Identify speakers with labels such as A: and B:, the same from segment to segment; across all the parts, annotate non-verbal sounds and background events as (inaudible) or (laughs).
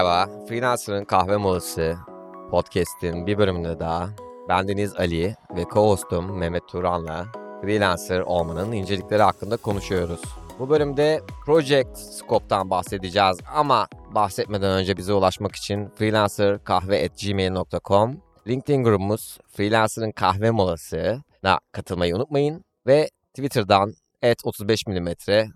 A: Merhaba, Freelancer'ın kahve molası podcast'in bir bölümünde daha bendeniz Ali ve co-hostum Mehmet Turan'la freelancer olmanın incelikleri hakkında konuşuyoruz. Bu bölümde Project Scope'tan bahsedeceğiz ama bahsetmeden önce bize ulaşmak için freelancerkahve.gmail.com LinkedIn grubumuz Freelancer'ın kahve molasına katılmayı unutmayın ve Twitter'dan at 35 mm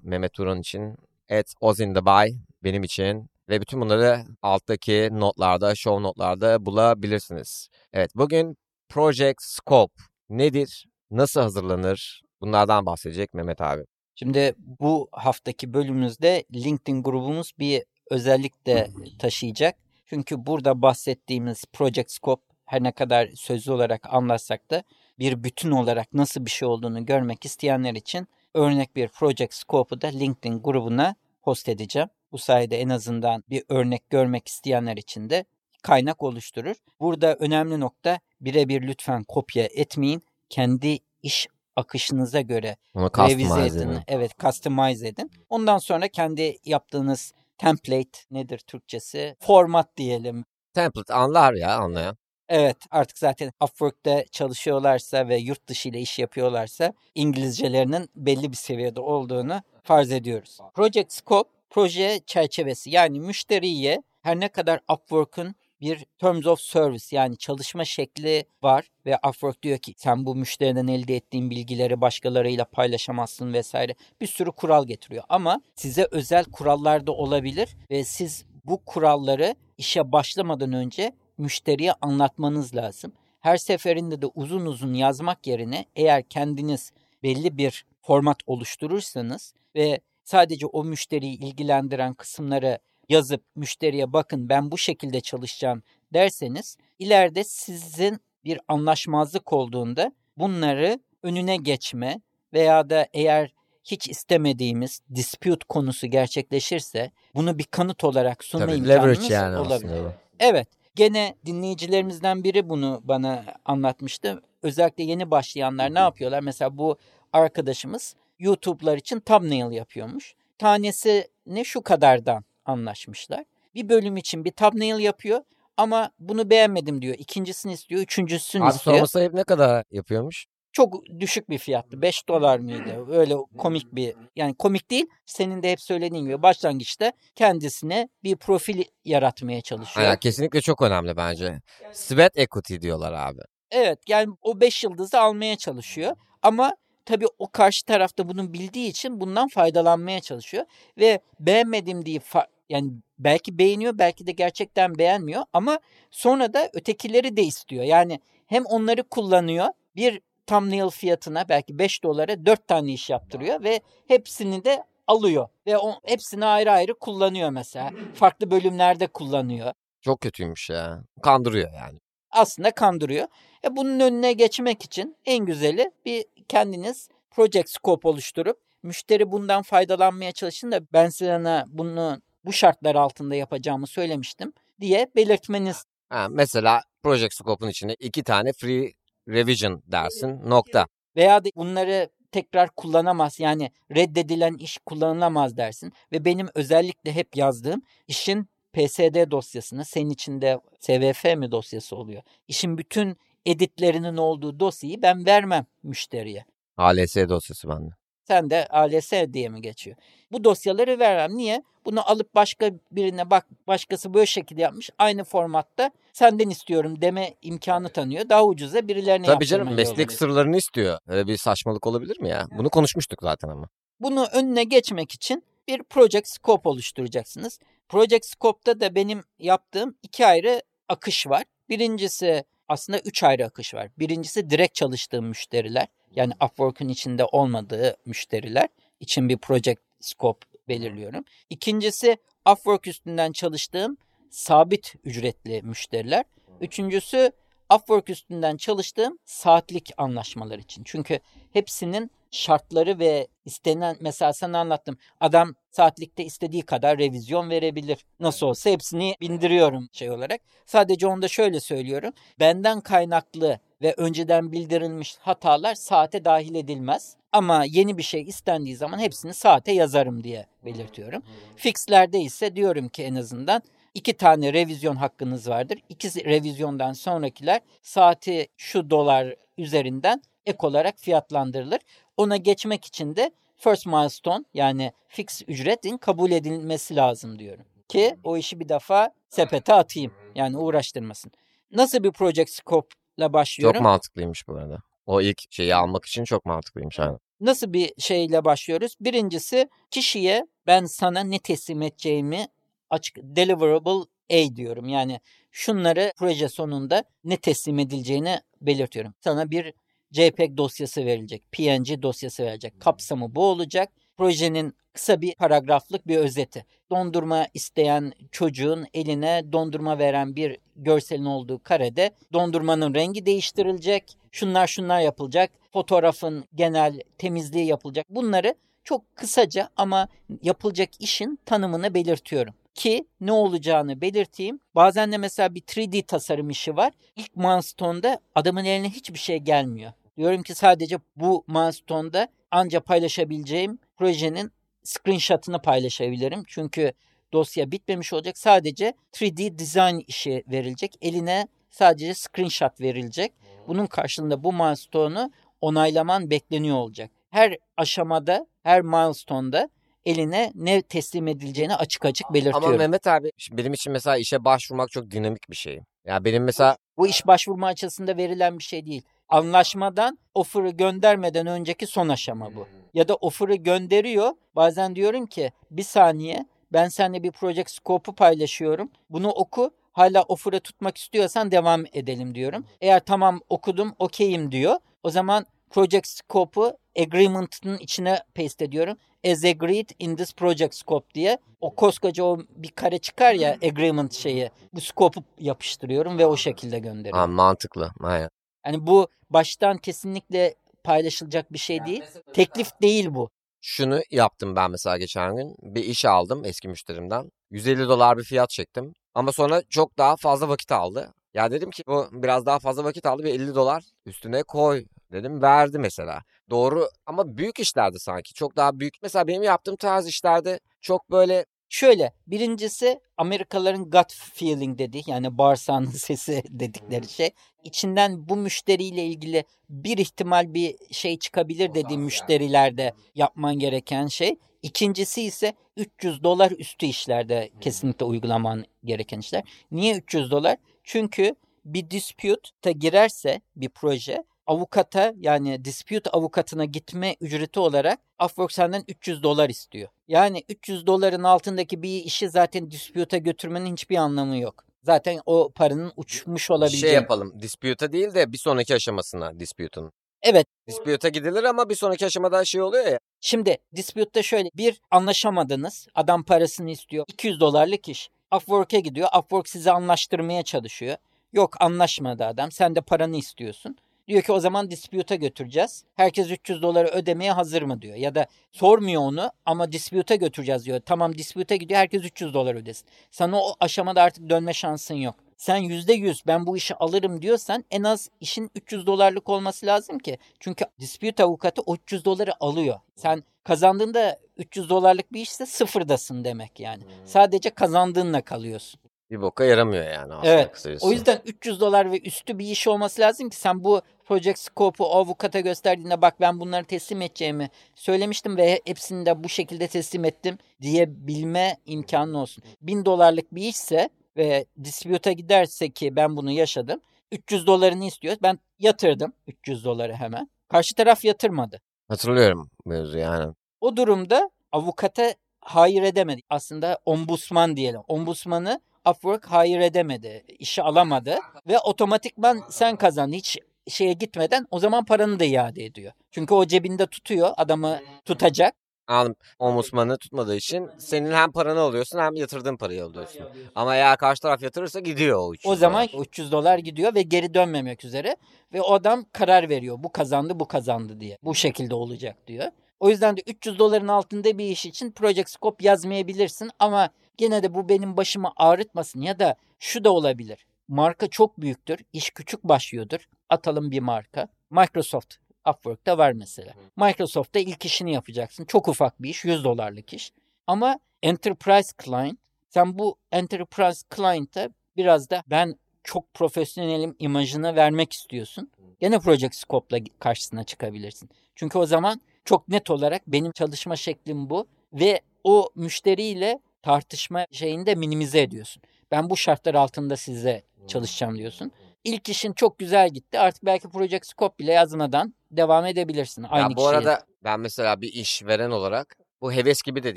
A: Mehmet Turan için at ozindabay benim için ve bütün bunları alttaki notlarda, show notlarda bulabilirsiniz. Evet, bugün Project Scope nedir, nasıl hazırlanır bunlardan bahsedecek Mehmet abi.
B: Şimdi bu haftaki bölümümüzde LinkedIn grubumuz bir özellik de (laughs) taşıyacak. Çünkü burada bahsettiğimiz Project Scope her ne kadar sözlü olarak anlatsak da bir bütün olarak nasıl bir şey olduğunu görmek isteyenler için örnek bir Project Scope'u da LinkedIn grubuna post edeceğim. Bu sayede en azından bir örnek görmek isteyenler için de kaynak oluşturur. Burada önemli nokta birebir lütfen kopya etmeyin. Kendi iş akışınıza göre revize edin. Evet, customize edin. Ondan sonra kendi yaptığınız template nedir Türkçesi? Format diyelim.
A: Template anlar ya anlayan.
B: Evet artık zaten Upwork'ta çalışıyorlarsa ve yurt dışı ile iş yapıyorlarsa İngilizcelerinin belli bir seviyede olduğunu farz ediyoruz. Project Scope proje çerçevesi. Yani müşteriye her ne kadar Upwork'un bir Terms of Service yani çalışma şekli var ve Upwork diyor ki sen bu müşteriden elde ettiğin bilgileri başkalarıyla paylaşamazsın vesaire bir sürü kural getiriyor. Ama size özel kurallar da olabilir ve siz bu kuralları işe başlamadan önce müşteriye anlatmanız lazım. Her seferinde de uzun uzun yazmak yerine eğer kendiniz belli bir format oluşturursanız ve sadece o müşteriyi ilgilendiren kısımları yazıp müşteriye bakın ben bu şekilde çalışacağım derseniz ileride sizin bir anlaşmazlık olduğunda bunları önüne geçme veya da eğer hiç istemediğimiz dispute konusu gerçekleşirse bunu bir kanıt olarak sunma
A: Tabii leverage yani
B: olabilir.
A: aslında.
B: Evet. Gene dinleyicilerimizden biri bunu bana anlatmıştı. Özellikle yeni başlayanlar ne yapıyorlar? Mesela bu arkadaşımız YouTube'lar için thumbnail yapıyormuş. Tanesini şu kadardan anlaşmışlar. Bir bölüm için bir thumbnail yapıyor ama bunu beğenmedim diyor. İkincisini istiyor, üçüncüsünü
A: Abi
B: istiyor.
A: sorması ayıp ne kadar yapıyormuş?
B: Çok düşük bir fiyattı. 5 dolar mıydı? Öyle komik bir yani komik değil. Senin de hep söylediğin gibi başlangıçta kendisine bir profil yaratmaya çalışıyor.
A: Aynen, kesinlikle çok önemli bence. Sweat equity diyorlar abi.
B: Evet yani o 5 yıldızı almaya çalışıyor ama tabii o karşı tarafta bunu bildiği için bundan faydalanmaya çalışıyor ve beğenmedim diye yani belki beğeniyor belki de gerçekten beğenmiyor ama sonra da ötekileri de istiyor. Yani hem onları kullanıyor bir thumbnail fiyatına belki 5 dolara 4 tane iş yaptırıyor ve hepsini de alıyor ve o, hepsini ayrı ayrı kullanıyor mesela. Farklı bölümlerde kullanıyor
A: Çok kötüymüş ya. Kandırıyor yani.
B: Aslında kandırıyor. E bunun önüne geçmek için en güzeli bir kendiniz project scope oluşturup müşteri bundan faydalanmaya çalışın da ben sana bunu bu şartlar altında yapacağımı söylemiştim diye belirtmeniz.
A: Ha, mesela Project Scope'un içine iki tane free revision dersin nokta.
B: Veya da bunları tekrar kullanamaz yani reddedilen iş kullanılamaz dersin ve benim özellikle hep yazdığım işin PSD dosyasını senin içinde SVF mi dosyası oluyor? İşin bütün editlerinin olduğu dosyayı ben vermem müşteriye.
A: ALS dosyası bende.
B: Sen de ALS diye mi geçiyor? Bu dosyaları vermem. Niye? Bunu alıp başka birine bak başkası böyle şekilde yapmış. Aynı formatta senden istiyorum deme imkanı tanıyor. Daha ucuza birilerine
A: Tabii canım meslek sırlarını istiyor. Öyle bir saçmalık olabilir mi ya? Bunu konuşmuştuk zaten ama.
B: Bunu önüne geçmek için bir project scope oluşturacaksınız. Project scope'ta da benim yaptığım iki ayrı akış var. Birincisi aslında üç ayrı akış var. Birincisi direkt çalıştığım müşteriler. Yani Upwork'un içinde olmadığı müşteriler için bir project scope belirliyorum. İkincisi Upwork üstünden çalıştığım sabit ücretli müşteriler. Üçüncüsü Upwork üstünden çalıştığım saatlik anlaşmalar için. Çünkü hepsinin şartları ve istenen mesela sana anlattım. Adam saatlikte istediği kadar revizyon verebilir. Nasıl olsa hepsini bindiriyorum şey olarak. Sadece onda şöyle söylüyorum. Benden kaynaklı ve önceden bildirilmiş hatalar saate dahil edilmez. Ama yeni bir şey istendiği zaman hepsini saate yazarım diye belirtiyorum. Fixlerde ise diyorum ki en azından İki tane revizyon hakkınız vardır. İkisi revizyondan sonrakiler saati şu dolar üzerinden ek olarak fiyatlandırılır. Ona geçmek için de first milestone yani fix ücretin kabul edilmesi lazım diyorum. Ki o işi bir defa sepete atayım. Yani uğraştırmasın. Nasıl bir project scope'la başlıyorum?
A: Çok mantıklıymış bu arada. O ilk şeyi almak için çok mantıklıymış aynen.
B: Nasıl bir şeyle başlıyoruz? Birincisi kişiye ben sana ne teslim edeceğimi açık deliverable A diyorum. Yani şunları proje sonunda ne teslim edileceğini belirtiyorum. Sana bir JPEG dosyası verilecek, PNG dosyası verecek. Kapsamı bu olacak. Projenin kısa bir paragraflık bir özeti. Dondurma isteyen çocuğun eline dondurma veren bir görselin olduğu karede dondurmanın rengi değiştirilecek. Şunlar şunlar yapılacak. Fotoğrafın genel temizliği yapılacak. Bunları çok kısaca ama yapılacak işin tanımını belirtiyorum ki ne olacağını belirteyim. Bazen de mesela bir 3D tasarım işi var. İlk milestone'da adamın eline hiçbir şey gelmiyor. Diyorum ki sadece bu milestone'da anca paylaşabileceğim projenin screenshot'ını paylaşabilirim. Çünkü dosya bitmemiş olacak. Sadece 3D design işi verilecek. Eline sadece screenshot verilecek. Bunun karşılığında bu milestone'u onaylaman bekleniyor olacak. Her aşamada, her milestone'da eline ne teslim edileceğini açık açık belirtiyorum.
A: Ama Mehmet abi benim için mesela işe başvurmak çok dinamik bir şey. Ya benim mesela
B: bu iş başvurma açısında verilen bir şey değil. Anlaşmadan offer'ı göndermeden önceki son aşama bu. Ya da offer'ı gönderiyor. Bazen diyorum ki bir saniye ben seninle bir project scope'u paylaşıyorum. Bunu oku. Hala offer'ı tutmak istiyorsan devam edelim diyorum. Eğer tamam okudum okeyim diyor. O zaman project scope'u agreement'ın içine paste ediyorum. As agreed in this project scope diye. O koskoca o bir kare çıkar ya agreement şeyi. Bu scope'u yapıştırıyorum ve o şekilde gönderiyorum.
A: ha, mantıklı. Aynen.
B: Yani bu baştan kesinlikle paylaşılacak bir şey değil. Teklif değil bu.
A: Şunu yaptım ben mesela geçen gün. Bir iş aldım eski müşterimden. 150 dolar bir fiyat çektim. Ama sonra çok daha fazla vakit aldı. Ya dedim ki bu biraz daha fazla vakit aldı bir 50 dolar üstüne koy dedim verdi mesela. Doğru ama büyük işlerde sanki çok daha büyük. Mesela benim yaptığım tarz işlerde çok böyle
B: Şöyle birincisi Amerikalıların gut feeling dedi yani bağırsağın (laughs) sesi dedikleri şey. İçinden bu müşteriyle ilgili bir ihtimal bir şey çıkabilir dediğim müşterilerde yapman gereken şey. İkincisi ise 300 dolar üstü işlerde kesinlikle uygulaman gereken işler. Niye 300 dolar? Çünkü bir dispute'a girerse bir proje avukata yani dispute avukatına gitme ücreti olarak Upwork senden 300 dolar istiyor. Yani 300 doların altındaki bir işi zaten dispute'a götürmenin hiçbir anlamı yok. Zaten o paranın uçmuş olabileceği.
A: Şey yapalım dispute'a değil de bir sonraki aşamasına dispute'un.
B: Evet.
A: Dispute'a gidilir ama bir sonraki aşamada şey oluyor ya.
B: Şimdi dispute'da şöyle bir anlaşamadınız. Adam parasını istiyor. 200 dolarlık iş. Upwork'e gidiyor. Upwork sizi anlaştırmaya çalışıyor. Yok anlaşmadı adam. Sen de paranı istiyorsun. Diyor ki o zaman dispute'a götüreceğiz. Herkes 300 doları ödemeye hazır mı diyor. Ya da sormuyor onu ama dispute'a götüreceğiz diyor. Tamam dispute'a gidiyor herkes 300 dolar ödesin. Sana o aşamada artık dönme şansın yok. Sen %100 ben bu işi alırım diyorsan en az işin 300 dolarlık olması lazım ki. Çünkü dispute avukatı o 300 doları alıyor. Sen kazandığında 300 dolarlık bir işse sıfırdasın demek yani. Sadece kazandığınla kalıyorsun.
A: Bir boka yaramıyor yani aslında
B: Evet.
A: kısacası.
B: O yüzden 300 dolar ve üstü bir iş olması lazım ki sen bu project scope'u avukata gösterdiğinde bak ben bunları teslim edeceğimi söylemiştim ve hepsini de bu şekilde teslim ettim diyebilme imkanı olsun. 1000 dolarlık bir işse ve dispute'a giderse ki ben bunu yaşadım. 300 dolarını istiyor. Ben yatırdım 300 doları hemen. Karşı taraf yatırmadı.
A: Hatırlıyorum mevzu yani.
B: O durumda avukata hayır edemedi. Aslında ombudsman diyelim. Ombudsmanı Upwork hayır edemedi. işi alamadı ve otomatikman sen kazandın. Hiç şeye gitmeden o zaman paranı da iade ediyor. Çünkü o cebinde tutuyor. Adamı tutacak.
A: Anladım. Ombudsmanı tutmadığı için senin hem paranı alıyorsun hem yatırdığın parayı alıyorsun. Ama eğer karşı taraf yatırırsa gidiyor o 300
B: O zaman
A: dolar.
B: 300 dolar gidiyor ve geri dönmemek üzere. Ve o adam karar veriyor. Bu kazandı bu kazandı diye. Bu şekilde olacak diyor. O yüzden de 300 doların altında bir iş için Project Scope yazmayabilirsin ama gene de bu benim başımı ağrıtmasın ya da şu da olabilir. Marka çok büyüktür, iş küçük başlıyordur. Atalım bir marka. Microsoft Upwork'ta var mesela. Microsoft'ta ilk işini yapacaksın. Çok ufak bir iş, 100 dolarlık iş. Ama Enterprise Client Sen bu enterprise client'a biraz da ben çok profesyonelim imajını vermek istiyorsun. Gene Project Scope'la karşısına çıkabilirsin. Çünkü o zaman çok net olarak benim çalışma şeklim bu ve o müşteriyle tartışma şeyini de minimize ediyorsun. Ben bu şartlar altında size çalışacağım diyorsun. İlk işin çok güzel gitti. Artık belki Project Scope bile yazmadan devam edebilirsin. Aynı
A: Ya bu
B: kişiye.
A: arada ben mesela bir işveren olarak bu heves gibi de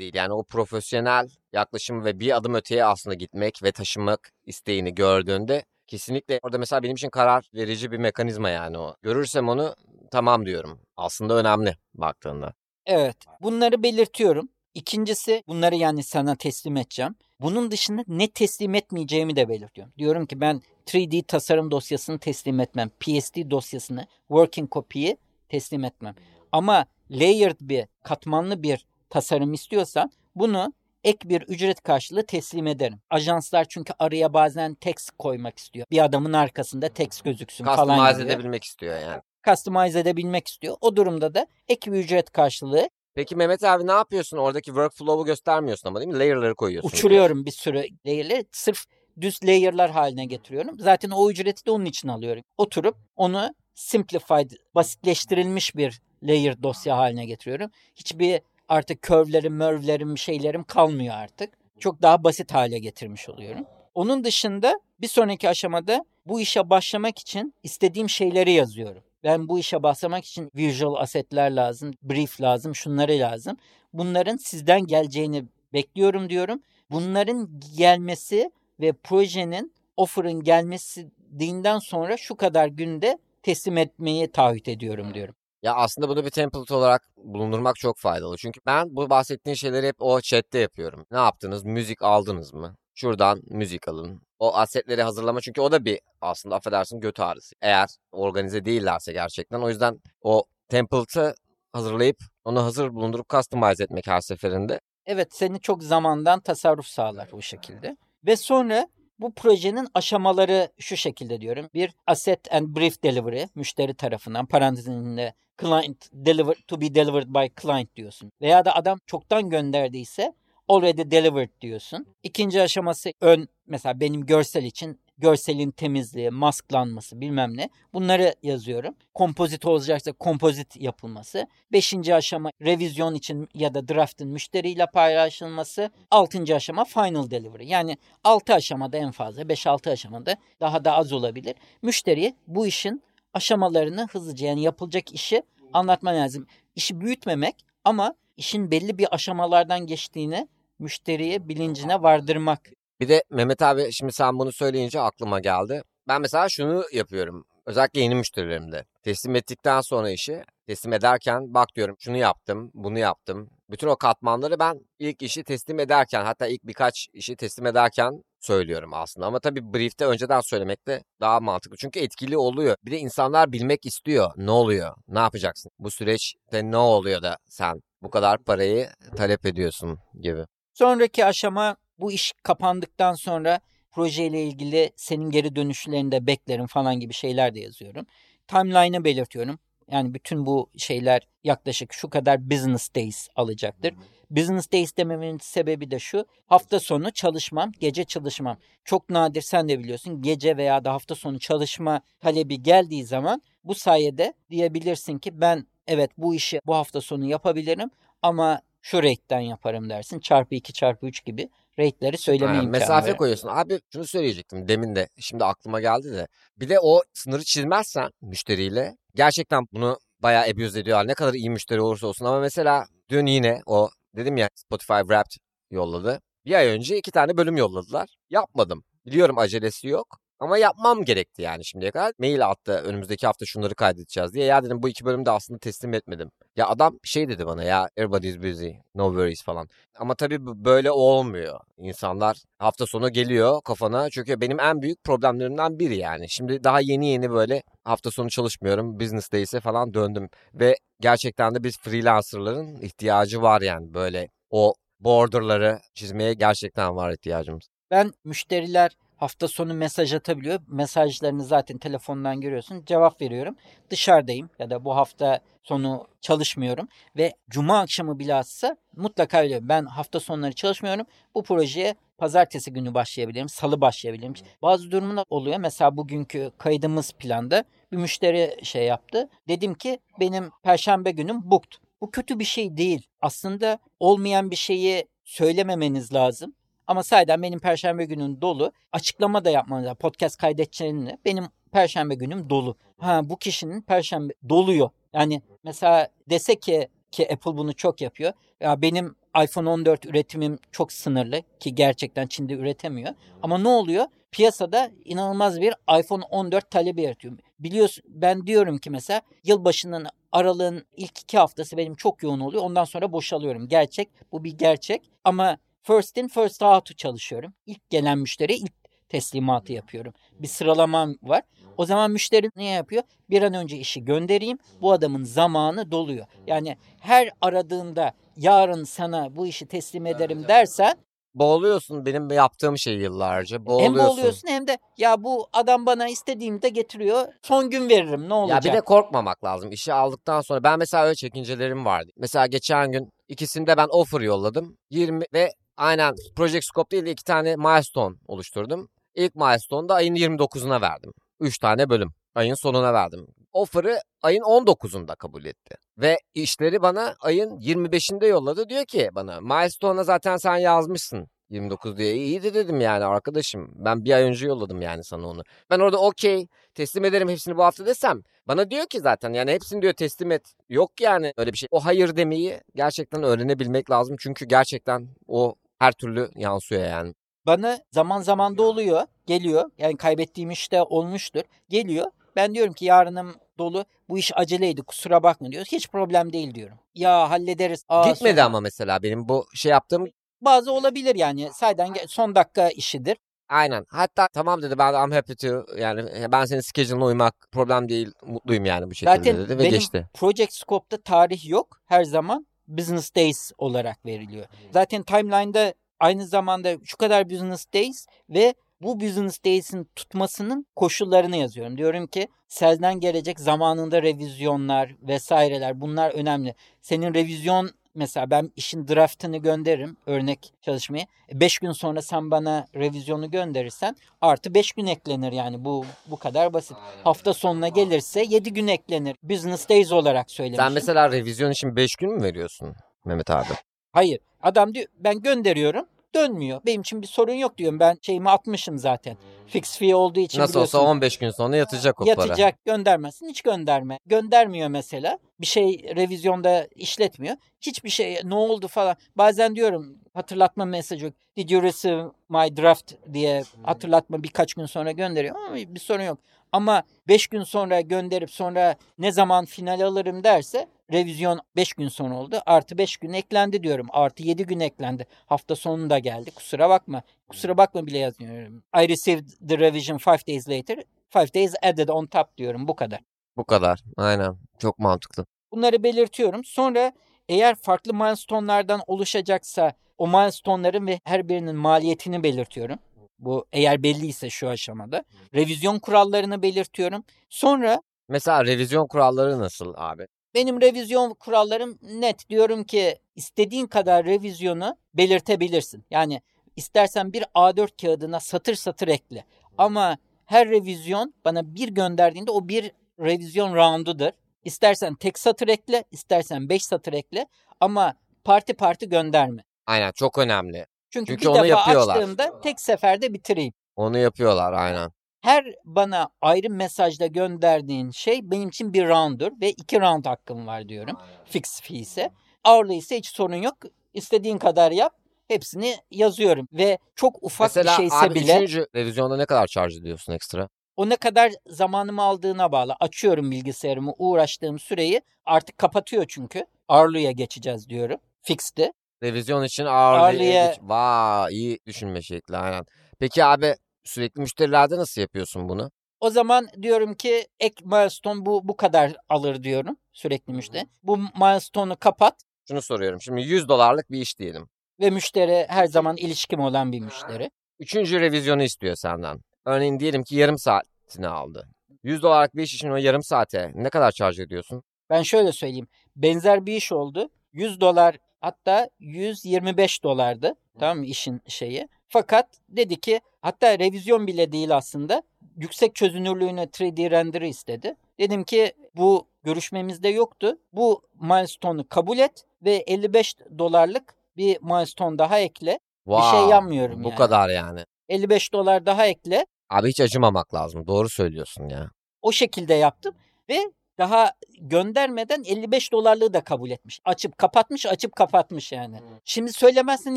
A: değil. Yani o profesyonel yaklaşım ve bir adım öteye aslında gitmek ve taşımak isteğini gördüğünde kesinlikle orada mesela benim için karar verici bir mekanizma yani o. Görürsem onu tamam diyorum. Aslında önemli baktığında.
B: Evet. Bunları belirtiyorum. İkincisi bunları yani sana teslim edeceğim. Bunun dışında ne teslim etmeyeceğimi de belirtiyorum. Diyorum ki ben 3D tasarım dosyasını teslim etmem. PSD dosyasını, working copy'yi teslim etmem. Ama layered bir, katmanlı bir tasarım istiyorsan bunu ek bir ücret karşılığı teslim ederim. Ajanslar çünkü araya bazen text koymak istiyor. Bir adamın arkasında text gözüksün falan
A: Customize edebilmek istiyor yani.
B: Customize edebilmek istiyor. O durumda da ek bir ücret karşılığı
A: Peki Mehmet abi ne yapıyorsun? Oradaki workflow'u göstermiyorsun ama değil mi? Layer'ları koyuyorsun.
B: uçuruyorum bir sürü layer'leri. Sırf düz layer'lar haline getiriyorum. Zaten o ücreti de onun için alıyorum. Oturup onu simplified, basitleştirilmiş bir layer dosya haline getiriyorum. Hiçbir artık curve'lerim, mörvlerim, şeylerim kalmıyor artık. Çok daha basit hale getirmiş oluyorum. Onun dışında bir sonraki aşamada bu işe başlamak için istediğim şeyleri yazıyorum. Ben bu işe başlamak için visual assetler lazım, brief lazım, şunları lazım. Bunların sizden geleceğini bekliyorum diyorum. Bunların gelmesi ve projenin offer'ın gelmesi dinden sonra şu kadar günde teslim etmeyi taahhüt ediyorum diyorum.
A: Ya aslında bunu bir template olarak bulundurmak çok faydalı. Çünkü ben bu bahsettiğin şeyleri hep o chatte yapıyorum. Ne yaptınız? Müzik aldınız mı? Şuradan müzik alın. O asetleri hazırlama çünkü o da bir aslında affedersin göt ağrısı. Eğer organize değillerse gerçekten. O yüzden o template'ı hazırlayıp onu hazır bulundurup customize etmek her seferinde.
B: Evet seni çok zamandan tasarruf sağlar bu şekilde. Ve sonra bu projenin aşamaları şu şekilde diyorum. Bir asset and brief delivery müşteri tarafından parantezinde client deliver to be delivered by client diyorsun. Veya da adam çoktan gönderdiyse already delivered diyorsun. İkinci aşaması ön mesela benim görsel için görselin temizliği, masklanması bilmem ne bunları yazıyorum. Kompozit olacaksa kompozit yapılması. Beşinci aşama revizyon için ya da draftın müşteriyle paylaşılması. Altıncı aşama final delivery. Yani altı aşamada en fazla 5-6 aşamada daha da az olabilir. Müşteriye bu işin aşamalarını hızlıca yani yapılacak işi anlatman lazım. İşi büyütmemek ama işin belli bir aşamalardan geçtiğini müşteriye bilincine vardırmak
A: Bir de Mehmet abi şimdi sen bunu söyleyince aklıma geldi. Ben mesela şunu yapıyorum. Özellikle yeni müşterilerimde. Teslim ettikten sonra işi teslim ederken bak diyorum şunu yaptım, bunu yaptım. Bütün o katmanları ben ilk işi teslim ederken hatta ilk birkaç işi teslim ederken söylüyorum aslında. Ama tabii briefte önceden söylemek de daha mantıklı. Çünkü etkili oluyor. Bir de insanlar bilmek istiyor. Ne oluyor? Ne yapacaksın? Bu süreçte ne oluyor da sen bu kadar parayı talep ediyorsun gibi.
B: Sonraki aşama bu iş kapandıktan sonra projeyle ilgili senin geri dönüşlerini de beklerim falan gibi şeyler de yazıyorum. Timeline'ı belirtiyorum. Yani bütün bu şeyler yaklaşık şu kadar business days alacaktır. Business days dememin sebebi de şu. Hafta sonu çalışmam, gece çalışmam. Çok nadir sen de biliyorsun. Gece veya da hafta sonu çalışma talebi geldiği zaman bu sayede diyebilirsin ki ben evet bu işi bu hafta sonu yapabilirim ama şu rate'den yaparım dersin. Çarpı 2 çarpı 3 gibi rate'leri söyleme
A: Aynen,
B: imkanı
A: mesafe
B: var.
A: koyuyorsun. Abi şunu söyleyecektim demin de şimdi aklıma geldi de. Bir de o sınırı çizmezsen müşteriyle gerçekten bunu bayağı abuse ediyorlar. Ne kadar iyi müşteri olursa olsun ama mesela dün yine o dedim ya Spotify Wrapped yolladı. Bir ay önce iki tane bölüm yolladılar. Yapmadım. Biliyorum acelesi yok. Ama yapmam gerekti yani şimdiye kadar. Mail attı önümüzdeki hafta şunları kaydedeceğiz diye. Ya dedim bu iki bölümü de aslında teslim etmedim. Ya adam şey dedi bana ya everybody's busy, no worries falan. Ama tabii böyle olmuyor. İnsanlar hafta sonu geliyor kafana. Çünkü benim en büyük problemlerimden biri yani. Şimdi daha yeni yeni böyle hafta sonu çalışmıyorum. Business days'e falan döndüm. Ve gerçekten de biz freelancerların ihtiyacı var yani böyle o borderları çizmeye gerçekten var ihtiyacımız.
B: Ben müşteriler hafta sonu mesaj atabiliyor. Mesajlarını zaten telefondan görüyorsun. Cevap veriyorum. Dışarıdayım ya da bu hafta sonu çalışmıyorum ve cuma akşamı bilhassa mutlaka öyle. Ben hafta sonları çalışmıyorum. Bu projeye pazartesi günü başlayabilirim, salı başlayabilirim. Bazı durumlar oluyor. Mesela bugünkü kaydımız planda bir müşteri şey yaptı. Dedim ki benim perşembe günüm booked. Bu kötü bir şey değil. Aslında olmayan bir şeyi söylememeniz lazım. Ama sayeden benim perşembe günüm dolu. Açıklama da yapmanız lazım. Podcast kaydedeceğini benim perşembe günüm dolu. Ha bu kişinin perşembe doluyor. Yani mesela dese ki ki Apple bunu çok yapıyor. Ya benim iPhone 14 üretimim çok sınırlı ki gerçekten Çin'de üretemiyor. Ama ne oluyor? Piyasada inanılmaz bir iPhone 14 talebi yaratıyor. Biliyorsun ben diyorum ki mesela yılbaşının aralığın ilk iki haftası benim çok yoğun oluyor. Ondan sonra boşalıyorum. Gerçek. Bu bir gerçek. Ama first in first out'u çalışıyorum. İlk gelen müşteri ilk teslimatı yapıyorum. Bir sıralamam var. O zaman müşteri ne yapıyor? Bir an önce işi göndereyim. Bu adamın zamanı doluyor. Yani her aradığında yarın sana bu işi teslim ederim dersen
A: Boğuluyorsun benim yaptığım şey yıllarca.
B: hem
A: Boğuluyorsun.
B: boğuluyorsun hem de ya bu adam bana istediğimde getiriyor. Son gün veririm ne olacak?
A: Ya bir de korkmamak lazım. İşi aldıktan sonra ben mesela öyle çekincelerim vardı. Mesela geçen gün ikisinde ben offer yolladım. 20 ve aynen Project Scope değil de iki tane milestone oluşturdum. İlk milestone'da ayın 29'una verdim. 3 tane bölüm. Ayın sonuna verdim. Offer'ı ayın 19'unda kabul etti. Ve işleri bana ayın 25'inde yolladı. Diyor ki bana milestone'a zaten sen yazmışsın. 29 diye. İyi de dedim yani arkadaşım. Ben bir ay önce yolladım yani sana onu. Ben orada okey teslim ederim hepsini bu hafta desem. Bana diyor ki zaten yani hepsini diyor teslim et. Yok yani öyle bir şey. O hayır demeyi gerçekten öğrenebilmek lazım. Çünkü gerçekten o her türlü yansıyor yani.
B: Bana zaman zaman da oluyor. Geliyor. Yani kaybettiğim işte olmuştur. Geliyor. Ben diyorum ki yarınım dolu. Bu iş aceleydi. Kusura bakma diyor. Hiç problem değil diyorum. Ya hallederiz. Aa,
A: Gitmedi
B: sonra-
A: ama mesela benim bu şey yaptığım
B: Bazı olabilir yani. Sayeden ge- son dakika işidir.
A: aynen. Hatta tamam dedi ben I'm happy to yani ben senin schedule'ına uymak problem değil mutluyum yani bu şekilde
B: Zaten
A: dedi ve
B: benim
A: geçti.
B: Project Scope'da tarih yok. Her zaman Business Days olarak veriliyor. Zaten timeline'da aynı zamanda şu kadar Business Days ve bu Business Days'in tutmasının koşullarını yazıyorum. Diyorum ki selden gelecek zamanında revizyonlar vesaireler bunlar önemli. Senin revizyon mesela ben işin draftını gönderirim örnek çalışmayı. 5 gün sonra sen bana revizyonu gönderirsen artı 5 gün eklenir yani bu bu kadar basit. Hafta sonuna gelirse 7 gün eklenir. Business days olarak söylemişim.
A: Sen mesela revizyon için 5 gün mü veriyorsun Mehmet abi?
B: Hayır. Adam diyor ben gönderiyorum. Dönmüyor. Benim için bir sorun yok diyorum. Ben şeyimi atmışım zaten. Fix fee olduğu için
A: Nasıl olsa
B: biliyorsun.
A: 15 gün sonra yatacak o para.
B: Yatacak göndermezsin hiç gönderme. Göndermiyor mesela. Bir şey revizyonda işletmiyor. Hiçbir şey ne oldu falan. Bazen diyorum hatırlatma mesajı. Did you receive my draft diye hatırlatma birkaç gün sonra gönderiyor. Ama bir sorun yok. Ama 5 gün sonra gönderip sonra ne zaman final alırım derse revizyon 5 gün sonra oldu. Artı 5 gün eklendi diyorum. Artı 7 gün eklendi. Hafta sonu da geldi. Kusura bakma. Kusura bakma bile yazmıyorum. I received the revision 5 days later. 5 days added on top diyorum. Bu kadar.
A: Bu kadar. Aynen. Çok mantıklı.
B: Bunları belirtiyorum. Sonra eğer farklı milestone'lardan oluşacaksa o milestone'ların ve her birinin maliyetini belirtiyorum. Bu eğer belliyse şu aşamada. Revizyon kurallarını belirtiyorum. Sonra
A: Mesela revizyon kuralları nasıl abi?
B: benim revizyon kurallarım net. Diyorum ki istediğin kadar revizyonu belirtebilirsin. Yani istersen bir A4 kağıdına satır satır ekle. Ama her revizyon bana bir gönderdiğinde o bir revizyon roundudur. İstersen tek satır ekle, istersen beş satır ekle ama parti parti gönderme.
A: Aynen çok önemli.
B: Çünkü,
A: Çünkü
B: bir
A: onu
B: defa
A: yapıyorlar.
B: açtığımda tek seferde bitireyim.
A: Onu yapıyorlar aynen.
B: Her bana ayrı mesajda gönderdiğin şey benim için bir round'dur ve iki round hakkım var diyorum. Fix fee ise. Hourly ise hiç sorun yok. İstediğin kadar yap. Hepsini yazıyorum ve çok ufak
A: Mesela
B: bir şeyse
A: abi
B: bile
A: üçüncü revizyonda ne kadar charge ediyorsun ekstra?
B: o ne kadar zamanımı aldığına bağlı. Açıyorum bilgisayarımı, uğraştığım süreyi artık kapatıyor çünkü. Hourly'e geçeceğiz diyorum. Fixed'i.
A: Revizyon için ağırlıya...
B: Ağırlıya-
A: Vay iyi düşünme şekli aynen. Peki abi sürekli müşterilerde nasıl yapıyorsun bunu?
B: O zaman diyorum ki ek milestone bu bu kadar alır diyorum sürekli müşteri. Bu milestone'u kapat
A: Şunu soruyorum. Şimdi 100 dolarlık bir iş diyelim.
B: ve müşteri her zaman ilişkim olan bir müşteri.
A: Üçüncü revizyonu istiyor senden. Örneğin diyelim ki yarım saatini aldı. 100 dolarlık bir iş için o yarım saate ne kadar charge ediyorsun?
B: Ben şöyle söyleyeyim. Benzer bir iş oldu. 100 dolar hatta 125 dolardı. Tamam mı işin şeyi. Fakat dedi ki hatta revizyon bile değil aslında. Yüksek çözünürlüğüne 3D render'ı istedi. Dedim ki bu görüşmemizde yoktu. Bu milestone'u kabul et ve 55 dolarlık bir milestone daha ekle. Bir şey
A: Wow,
B: yapmıyorum
A: Bu
B: yani.
A: kadar yani.
B: 55 dolar daha ekle.
A: Abi hiç acımamak lazım. Doğru söylüyorsun ya.
B: O şekilde yaptım ve daha göndermeden 55 dolarlığı da kabul etmiş. Açıp kapatmış, açıp kapatmış yani. Şimdi söylemezsen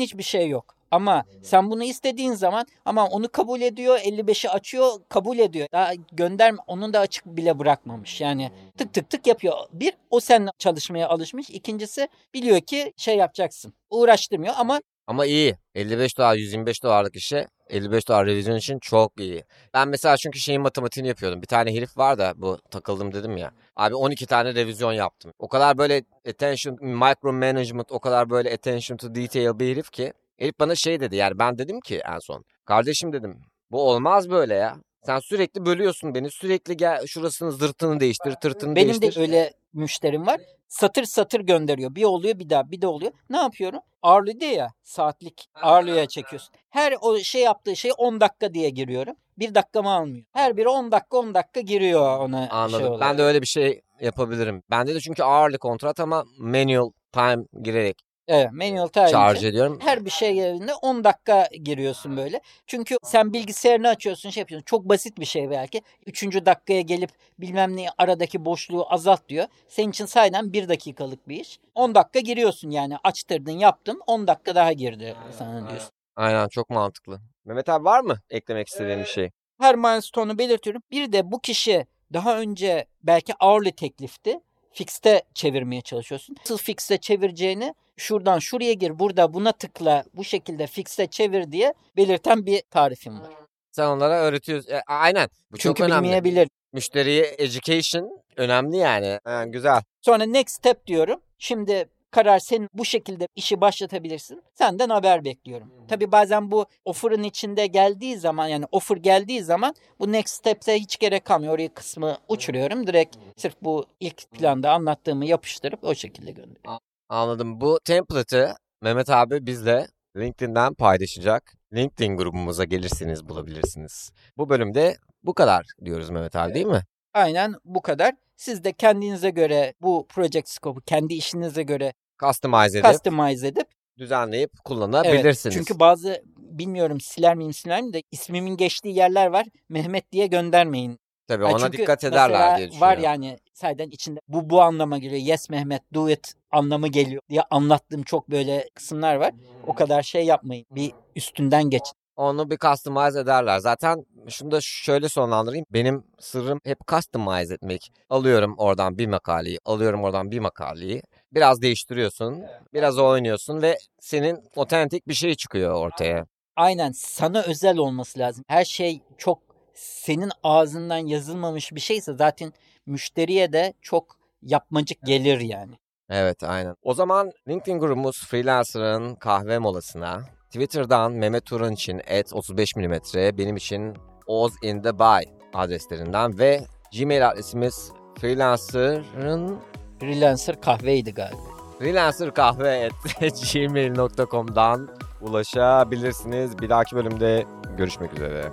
B: hiçbir şey yok. Ama sen bunu istediğin zaman ama onu kabul ediyor, 55'i açıyor, kabul ediyor. Daha gönderme, onun da açık bile bırakmamış. Yani tık tık tık yapıyor. Bir, o seninle çalışmaya alışmış. İkincisi biliyor ki şey yapacaksın. Uğraştırmıyor ama
A: Ama iyi. 55 dolar, 125 dolarlık işe 55 dolar revizyon için çok iyi. Ben mesela çünkü şeyin matematiğini yapıyordum. Bir tane herif var da bu takıldım dedim ya. Abi 12 tane revizyon yaptım. O kadar böyle attention, micro management, o kadar böyle attention to detail bir herif ki. Herif bana şey dedi yani ben dedim ki en son. Kardeşim dedim bu olmaz böyle ya. Sen sürekli bölüyorsun beni. Sürekli gel şurasını zırtını değiştir, tırtını
B: Benim
A: değiştir.
B: de öyle müşterim var. Satır satır gönderiyor. Bir oluyor bir daha bir de oluyor. Ne yapıyorum? Ağırlığı ya saatlik ağırlığa çekiyorsun. Her o şey yaptığı şey 10 dakika diye giriyorum. Bir dakikamı almıyor. Her biri 10 dakika 10 dakika giriyor ona şey
A: Anladım.
B: olarak.
A: ben de öyle bir şey yapabilirim. Bende de çünkü ağırlı kontrat ama manual time girerek
B: Evet, manual time.
A: charge ediyorum.
B: Her bir şey yerine 10 dakika giriyorsun böyle. Çünkü sen bilgisayarını açıyorsun şey yapıyorsun. Çok basit bir şey belki. Üçüncü dakikaya gelip bilmem ne aradaki boşluğu azalt diyor. Senin için sayeden bir dakikalık bir iş. 10 dakika giriyorsun yani açtırdın yaptın 10 dakika daha girdi sana diyorsun.
A: Aynen çok mantıklı. Mehmet abi var mı eklemek istediğin bir şey?
B: Her milestone'u belirtiyorum. Bir de bu kişi daha önce belki hourly teklifti. Fix'te çevirmeye çalışıyorsun. Nasıl fix'te çevireceğini şuradan şuraya gir, burada buna tıkla, bu şekilde fix'te çevir diye belirten bir tarifim var.
A: Sen onlara öğretiyorsun. E, aynen. Bu
B: Çünkü
A: çok önemli.
B: bilmeyebilir.
A: Müşteriye education önemli yani. Ha, güzel.
B: Sonra next step diyorum. Şimdi karar senin bu şekilde işi başlatabilirsin. Senden haber bekliyorum. Tabii bazen bu offer'ın içinde geldiği zaman yani offer geldiği zaman bu next step'te hiç gerek kalmıyor. Oraya kısmı uçuruyorum. Direkt sırf bu ilk planda anlattığımı yapıştırıp o şekilde gönderiyorum.
A: Anladım. Bu template'ı Mehmet abi bizle LinkedIn'den paylaşacak. LinkedIn grubumuza gelirsiniz bulabilirsiniz. Bu bölümde bu kadar diyoruz Mehmet abi değil mi?
B: Aynen bu kadar. Siz de kendinize göre bu project scope'u kendi işinize göre
A: Customize edip
B: customize edip
A: düzenleyip
B: Evet,
A: kullanabilirsiniz.
B: çünkü bazı bilmiyorum siler miyim siler miyim de ismimin geçtiği yerler var. Mehmet diye göndermeyin.
A: Tabii
B: Ha,
A: ona dikkat ederler diye düşünüyorum.
B: Var yani sayeden içinde bu bu anlama geliyor. Yes Mehmet do it anlamı geliyor diye anlattığım çok böyle kısımlar var. O kadar şey yapmayın. Bir üstünden geç.
A: Onu bir customize ederler. Zaten şunu da şöyle sonlandırayım. Benim sırrım hep customize etmek. Alıyorum oradan bir makaleyi, alıyorum oradan bir makaleyi. Biraz değiştiriyorsun, biraz oynuyorsun ve senin otentik bir şey çıkıyor ortaya.
B: Aynen sana özel olması lazım. Her şey çok senin ağzından yazılmamış bir şeyse zaten müşteriye de çok yapmacık gelir yani.
A: Evet aynen. O zaman LinkedIn grubumuz Freelancer'ın kahve molasına, Twitter'dan Mehmet Turun için at 35 mm, benim için Oz in the Bay adreslerinden ve Gmail adresimiz freelancer'ın
B: Freelancer kahveydi galiba.
A: freelancerkahve.gmail.com'dan ulaşabilirsiniz. Bir dahaki bölümde görüşmek üzere.